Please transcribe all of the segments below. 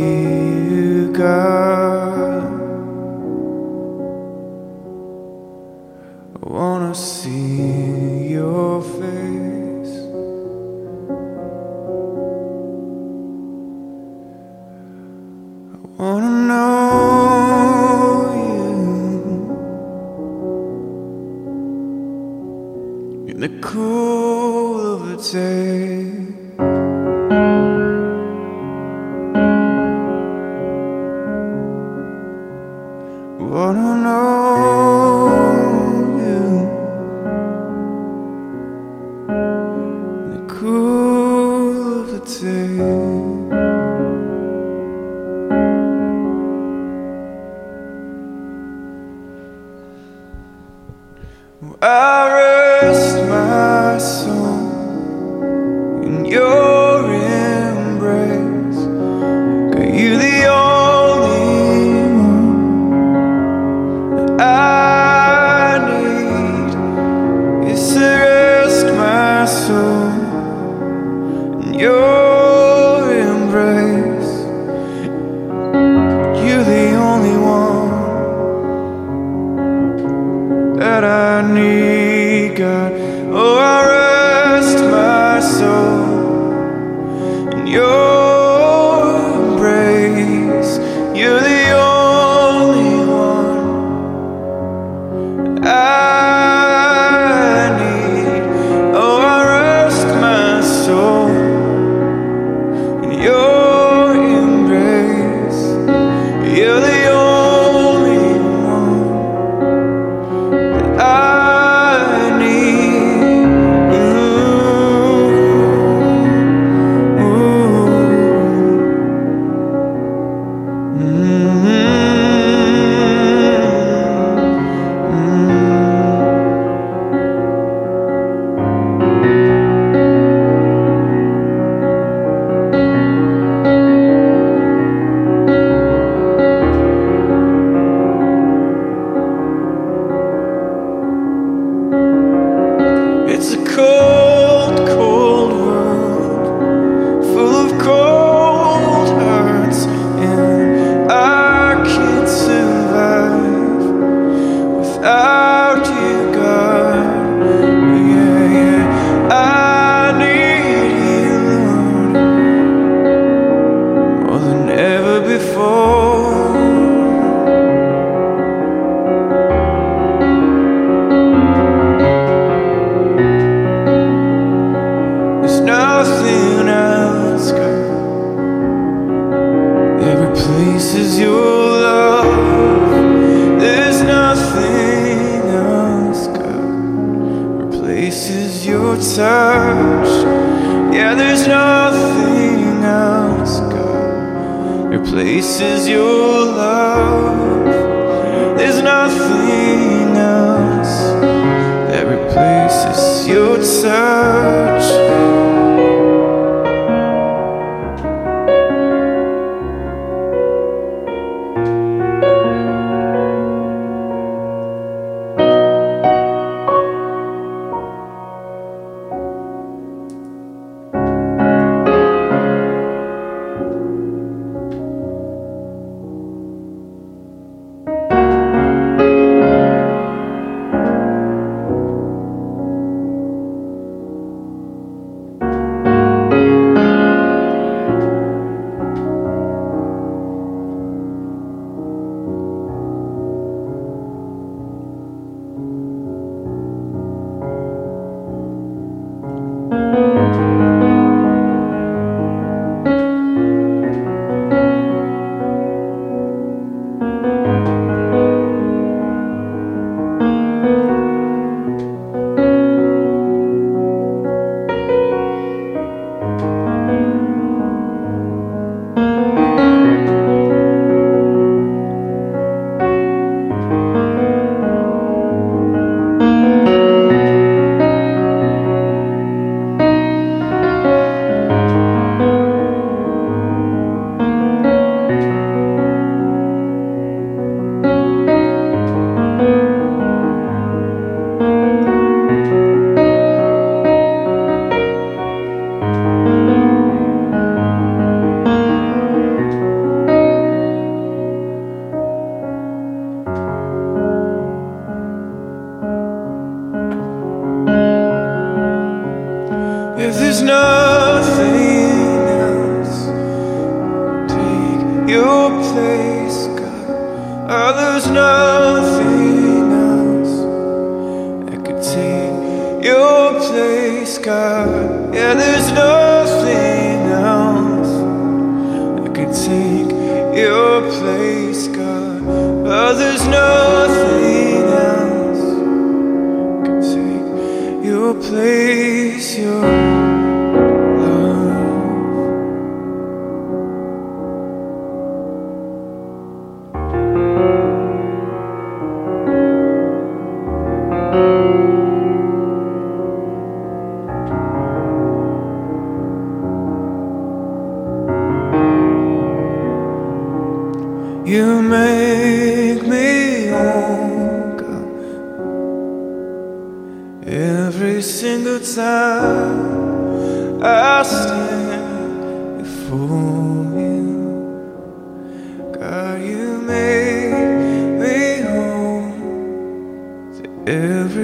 you, God.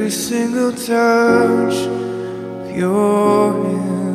Every single touch of your hand.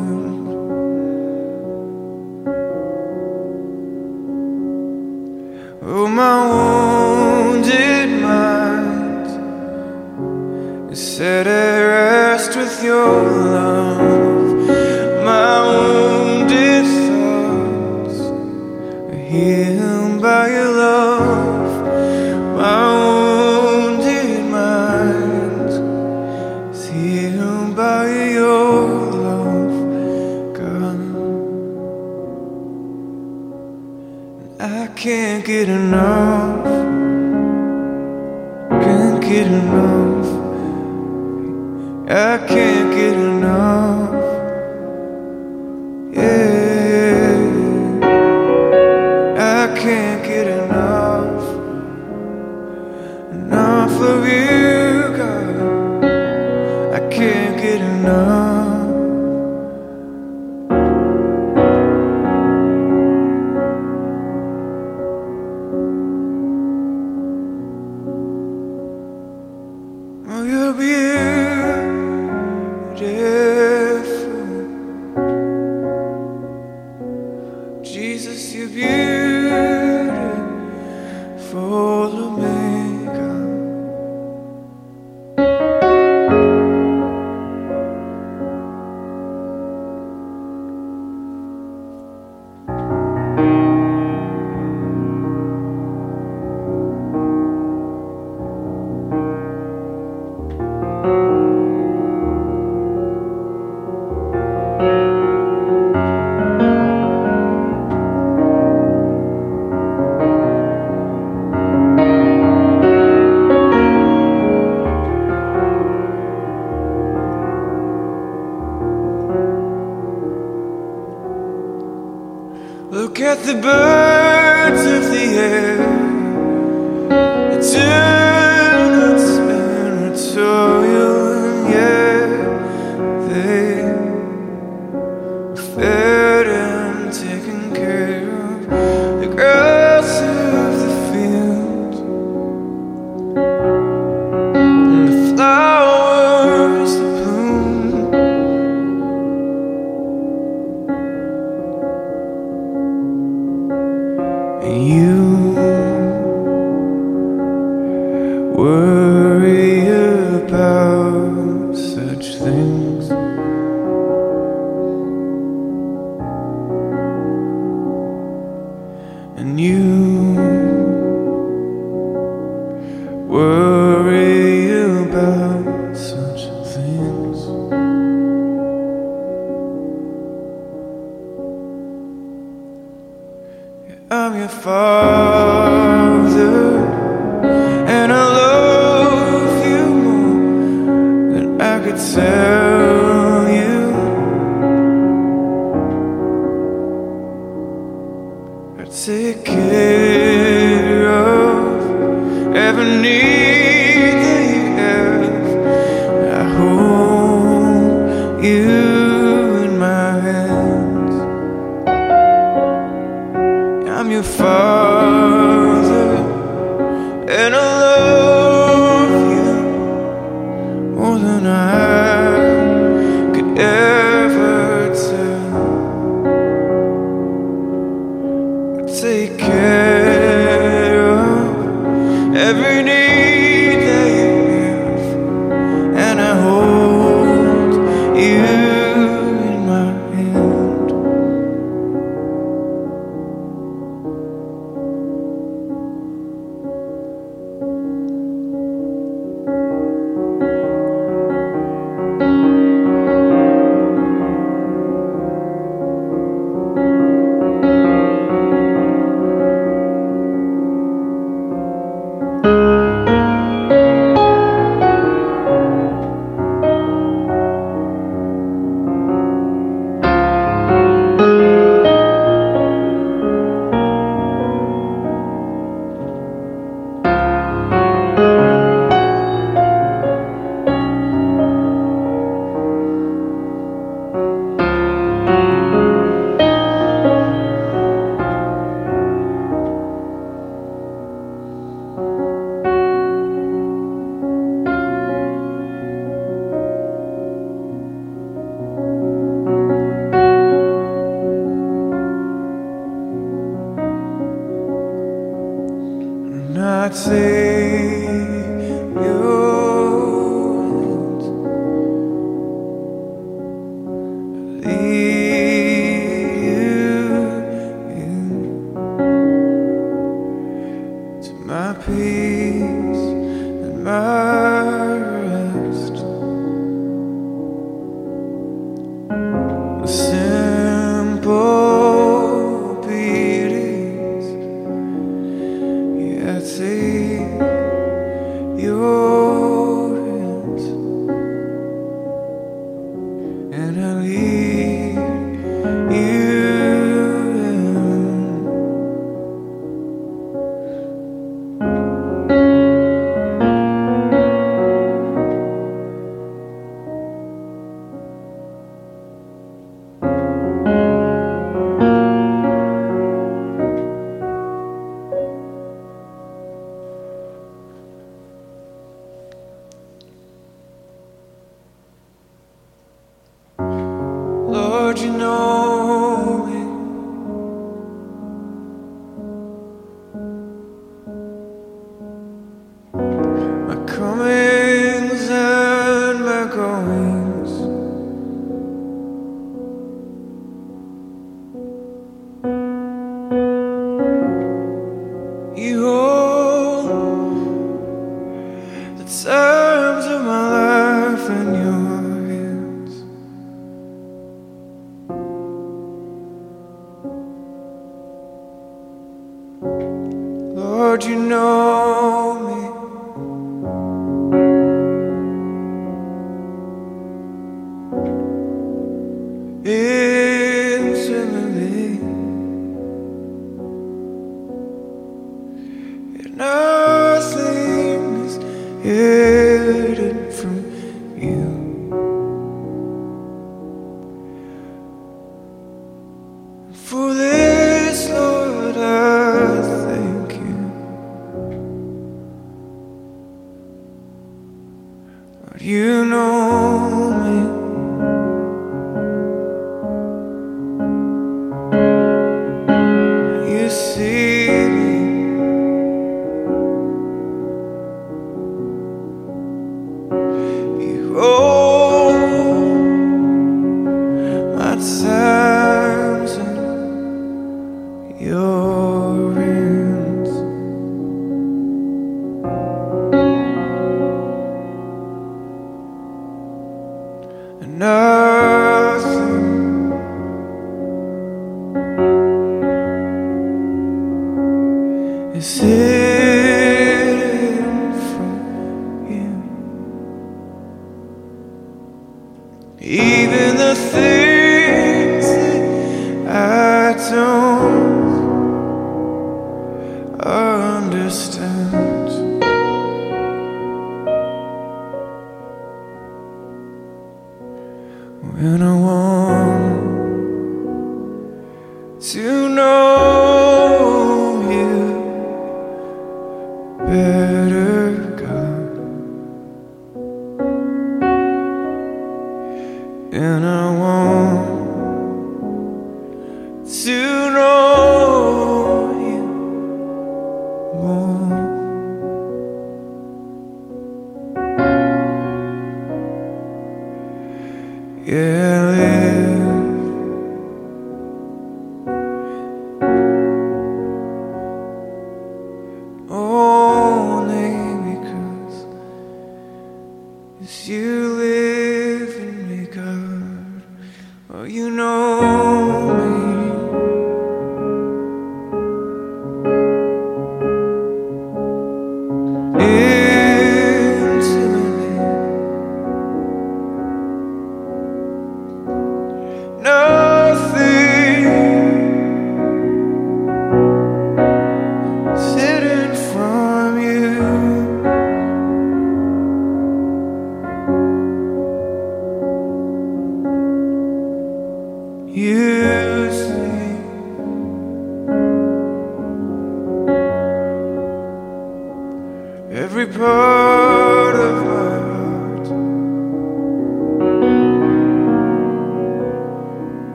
Look at the birds of the air. Lord, you know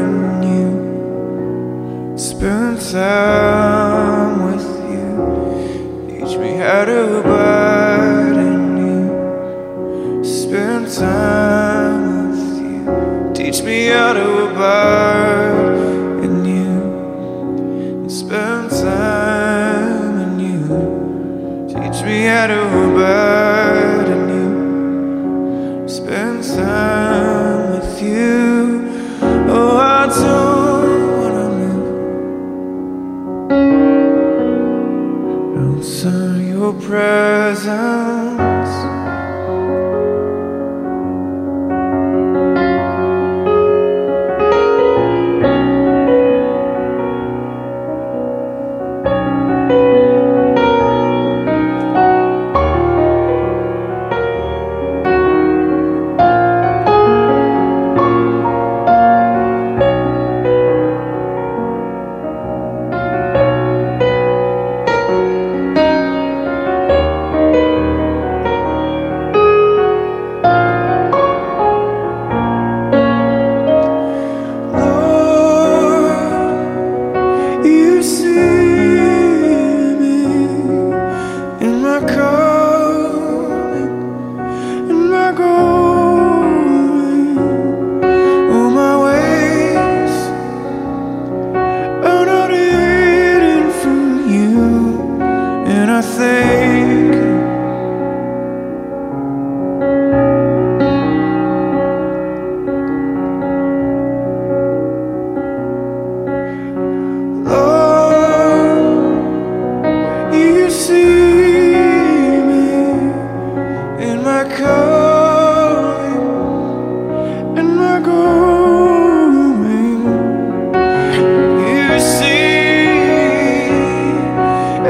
in you. Spend time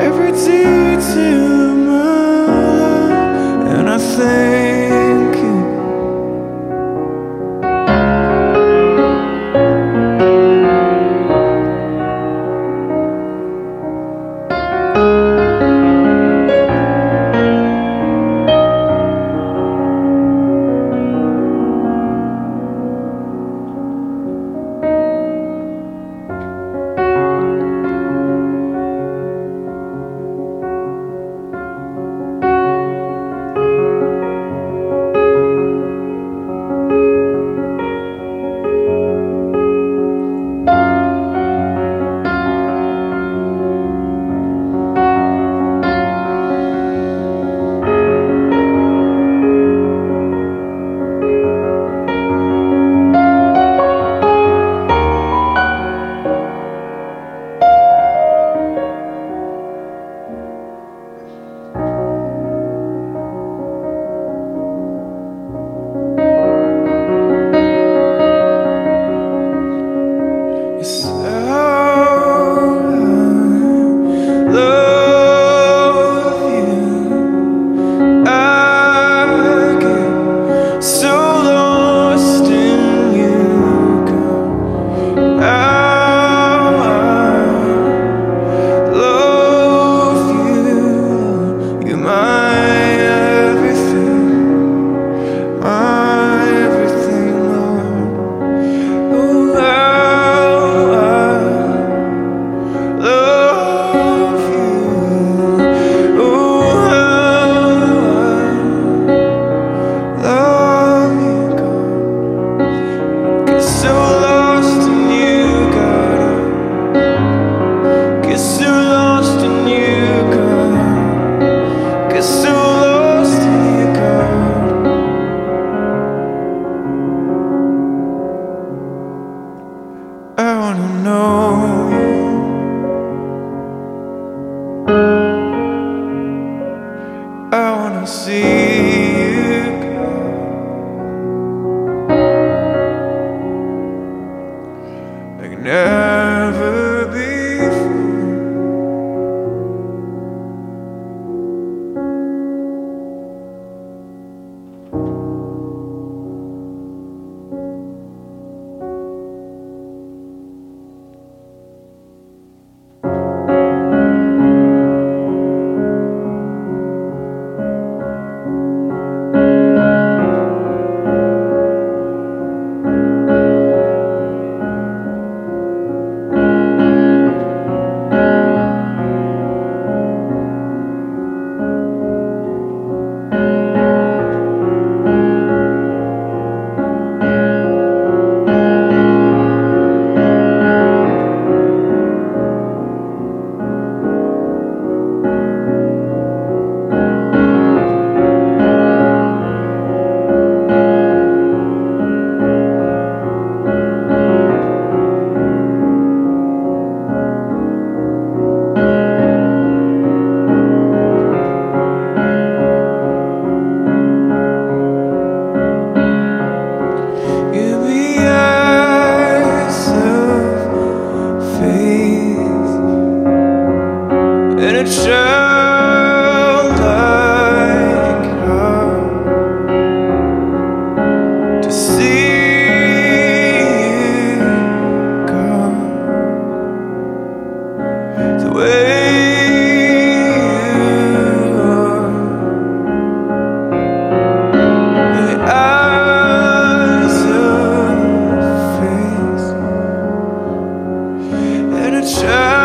every tear. church.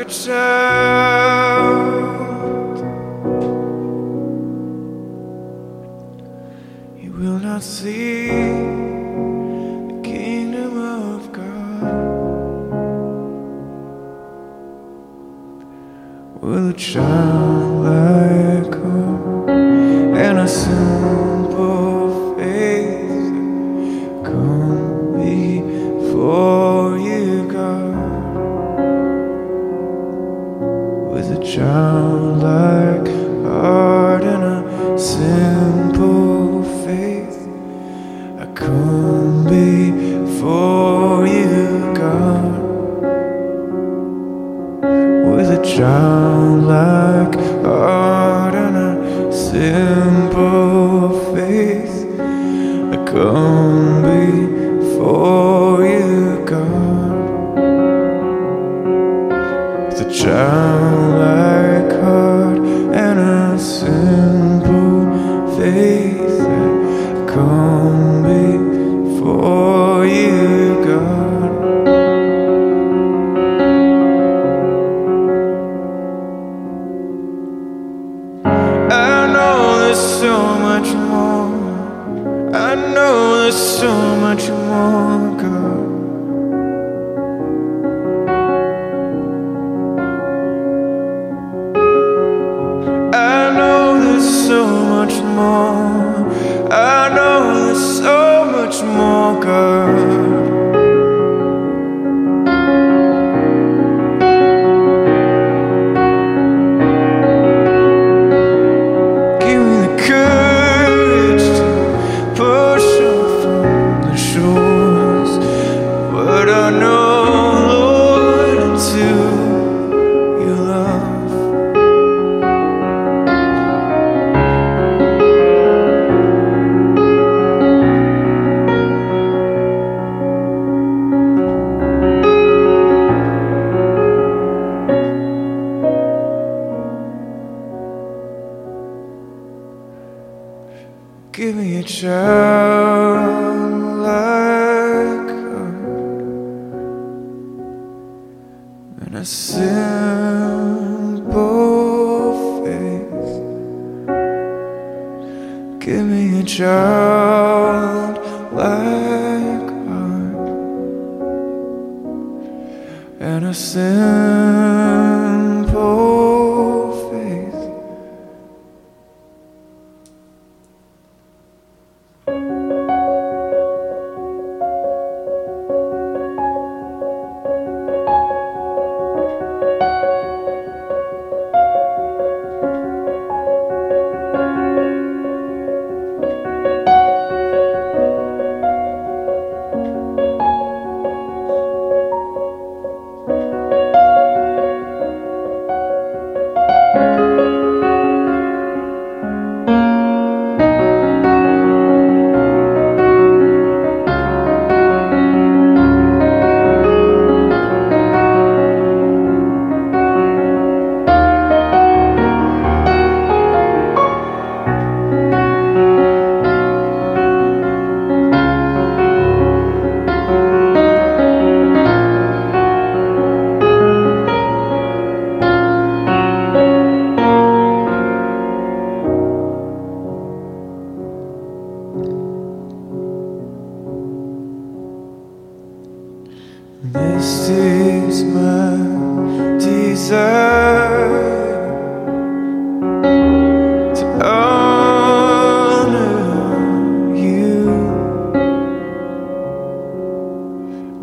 a child. You will not see the kingdom of God. Will a child?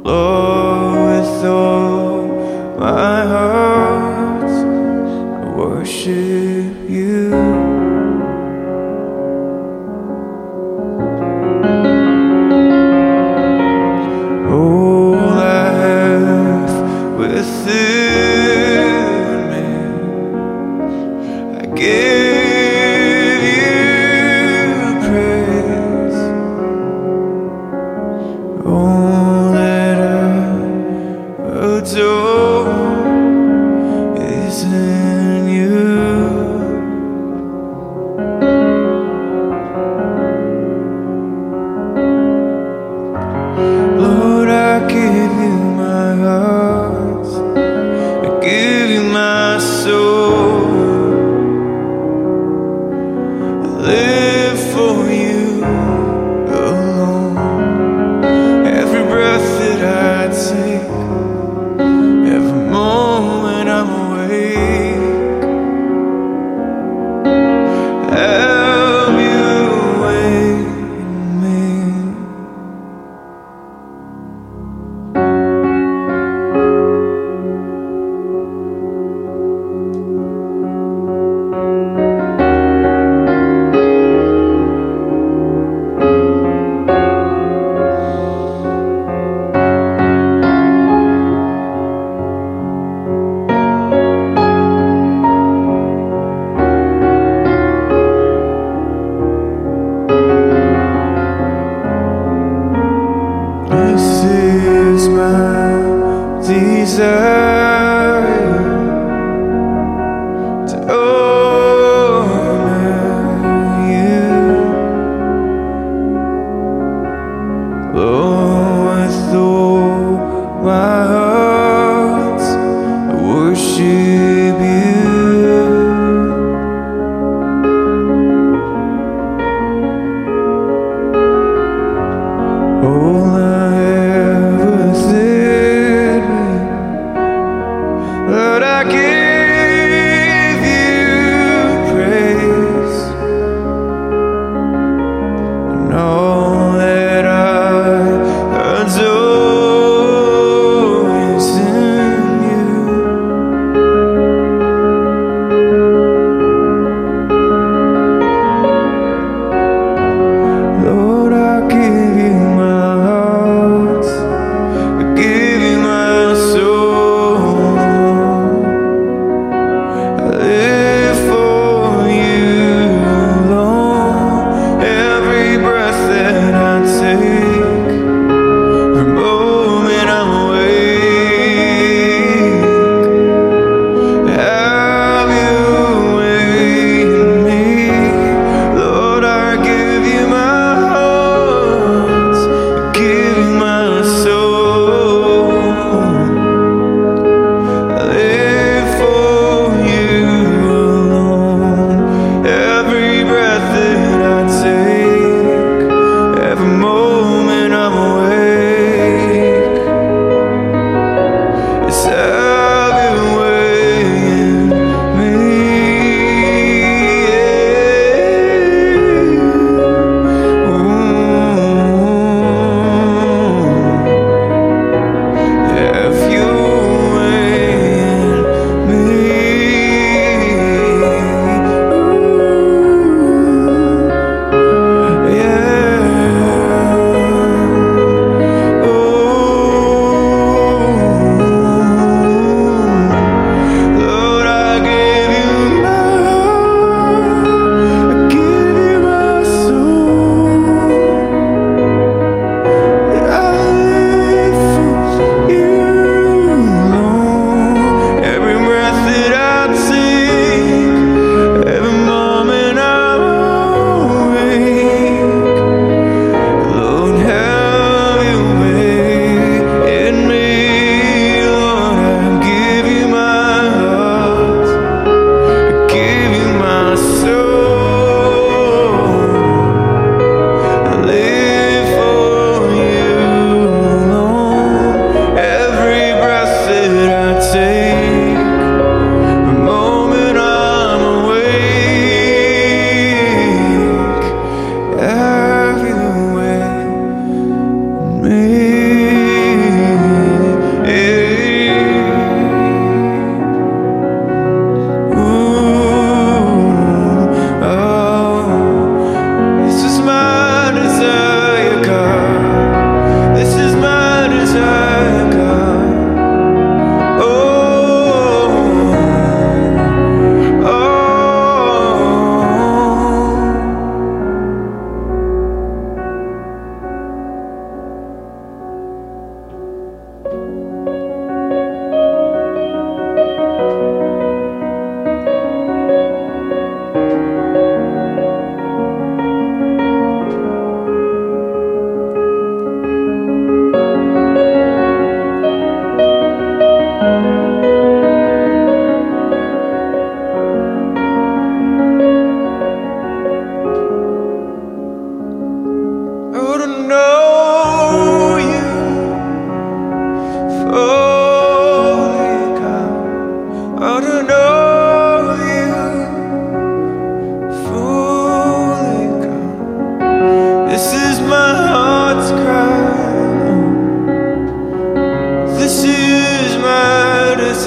Lord,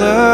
my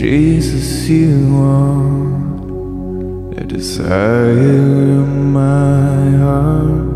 Jesus, you are the desire of my heart.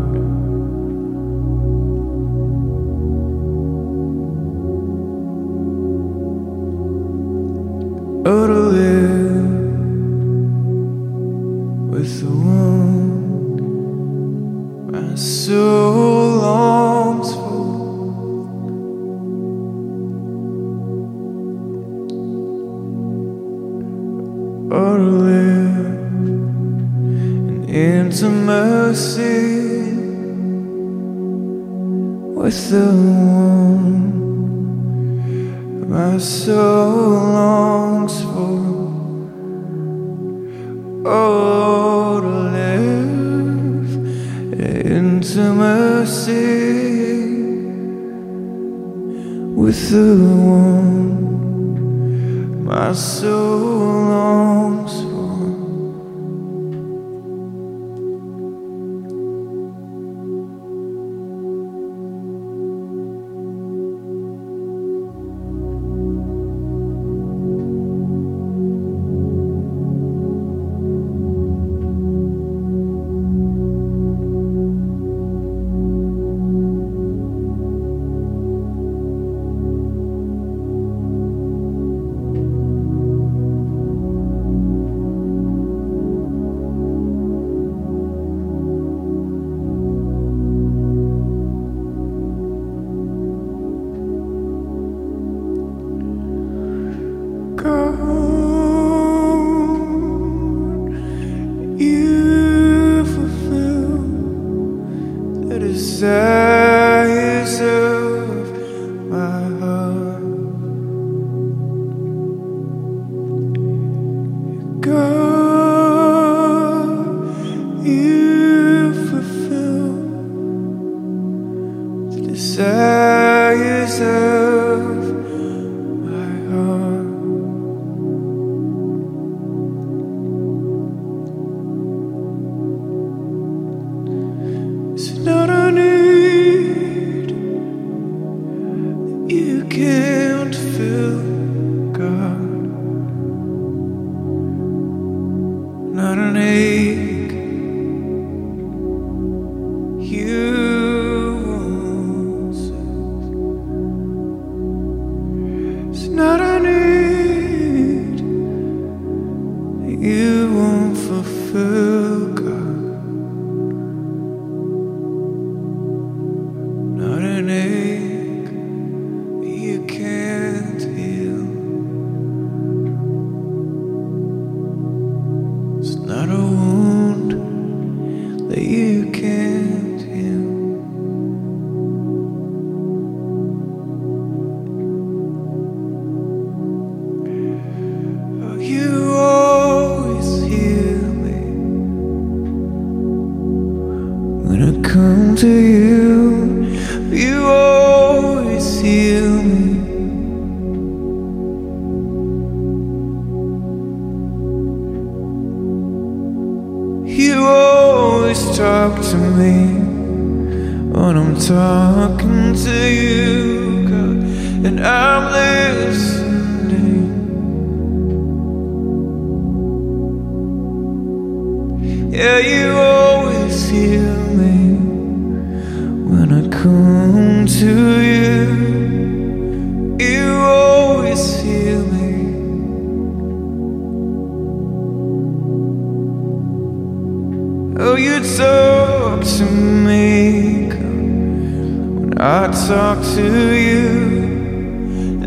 I talk to you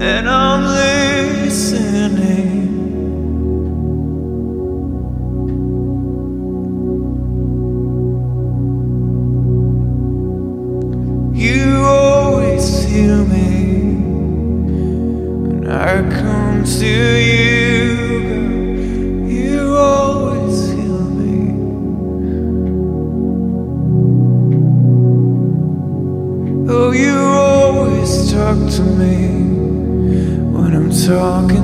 and I'm listening. You always hear me when I come to you. talking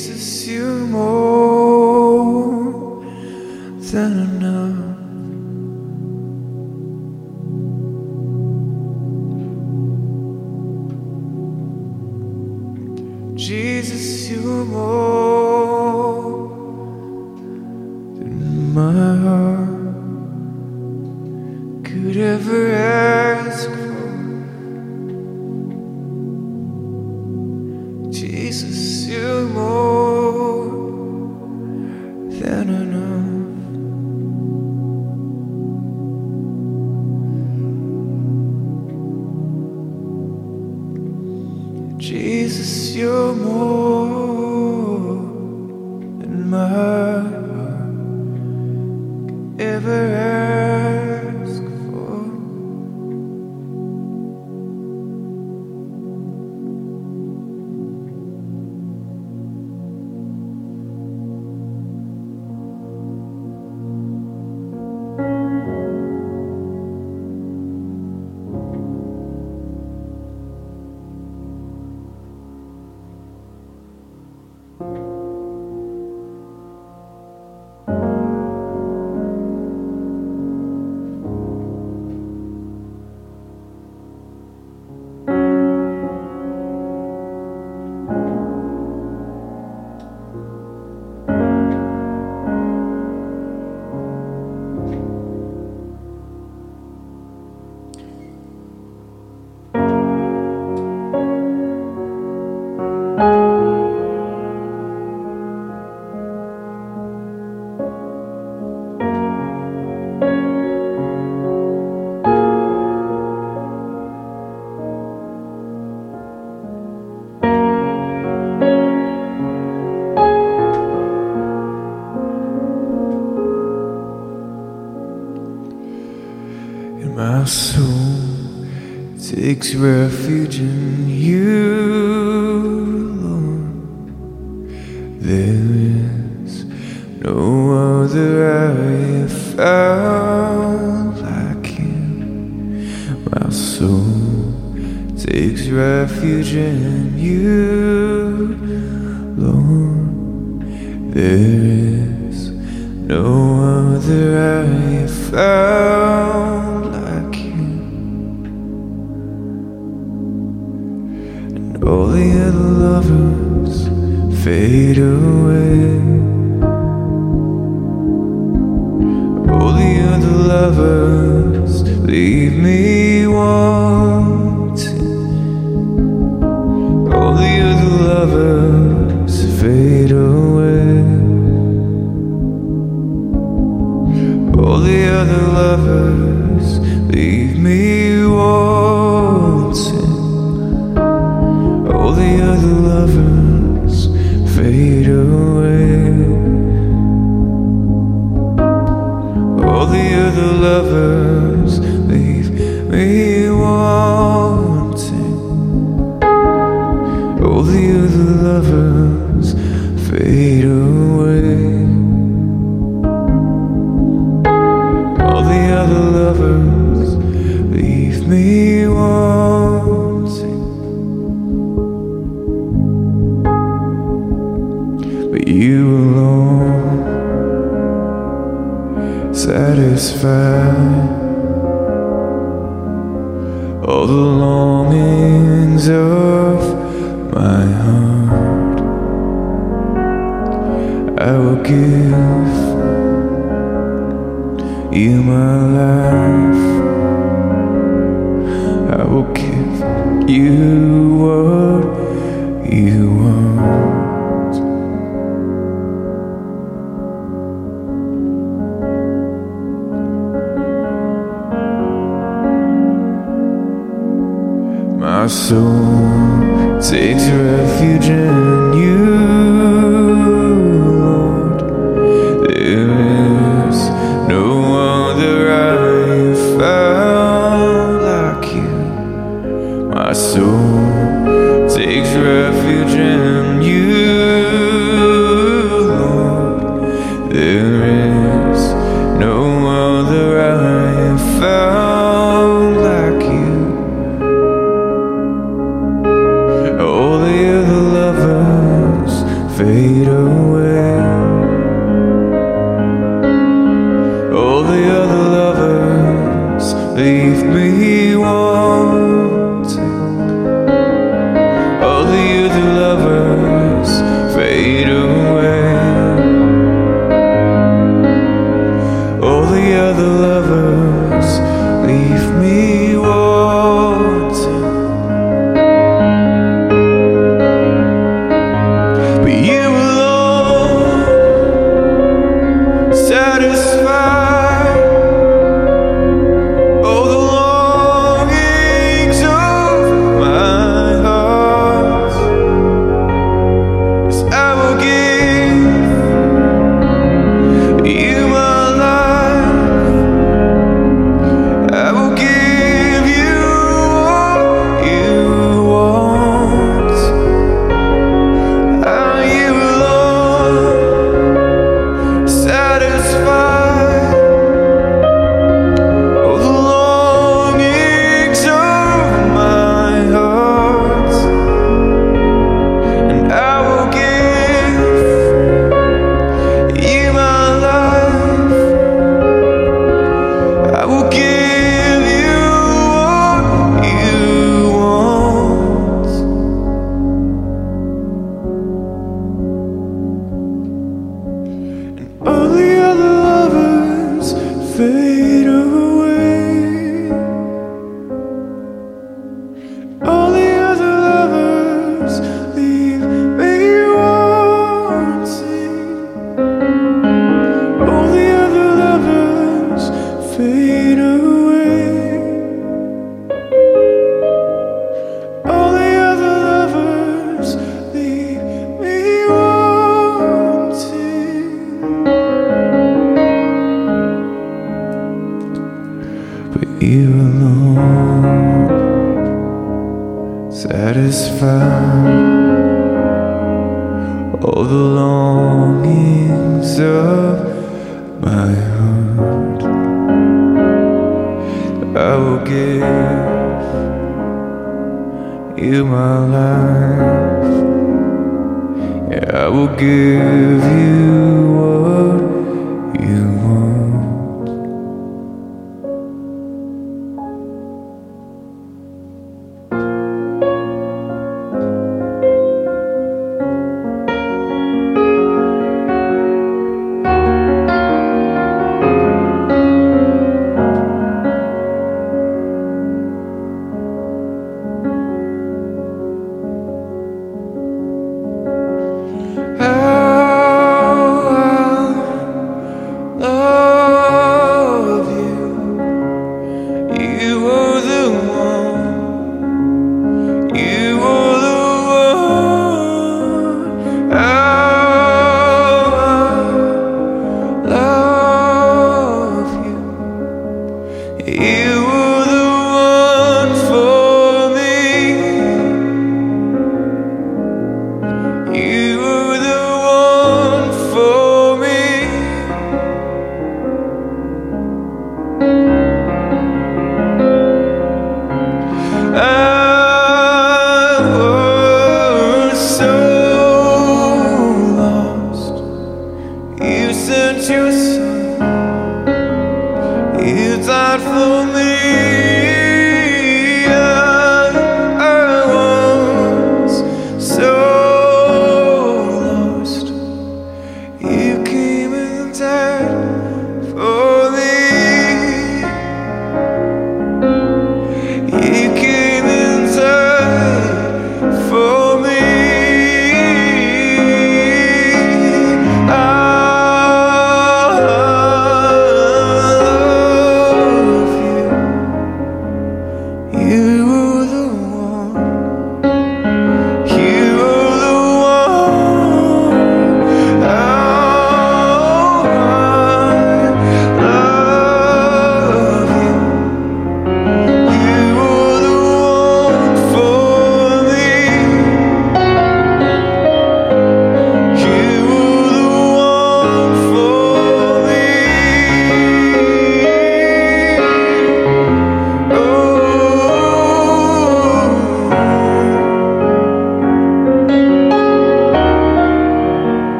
Jesus, you're but you alone satisfy all the longings of my heart. I will give you my life. I will give you what you want. soul takes refuge in you.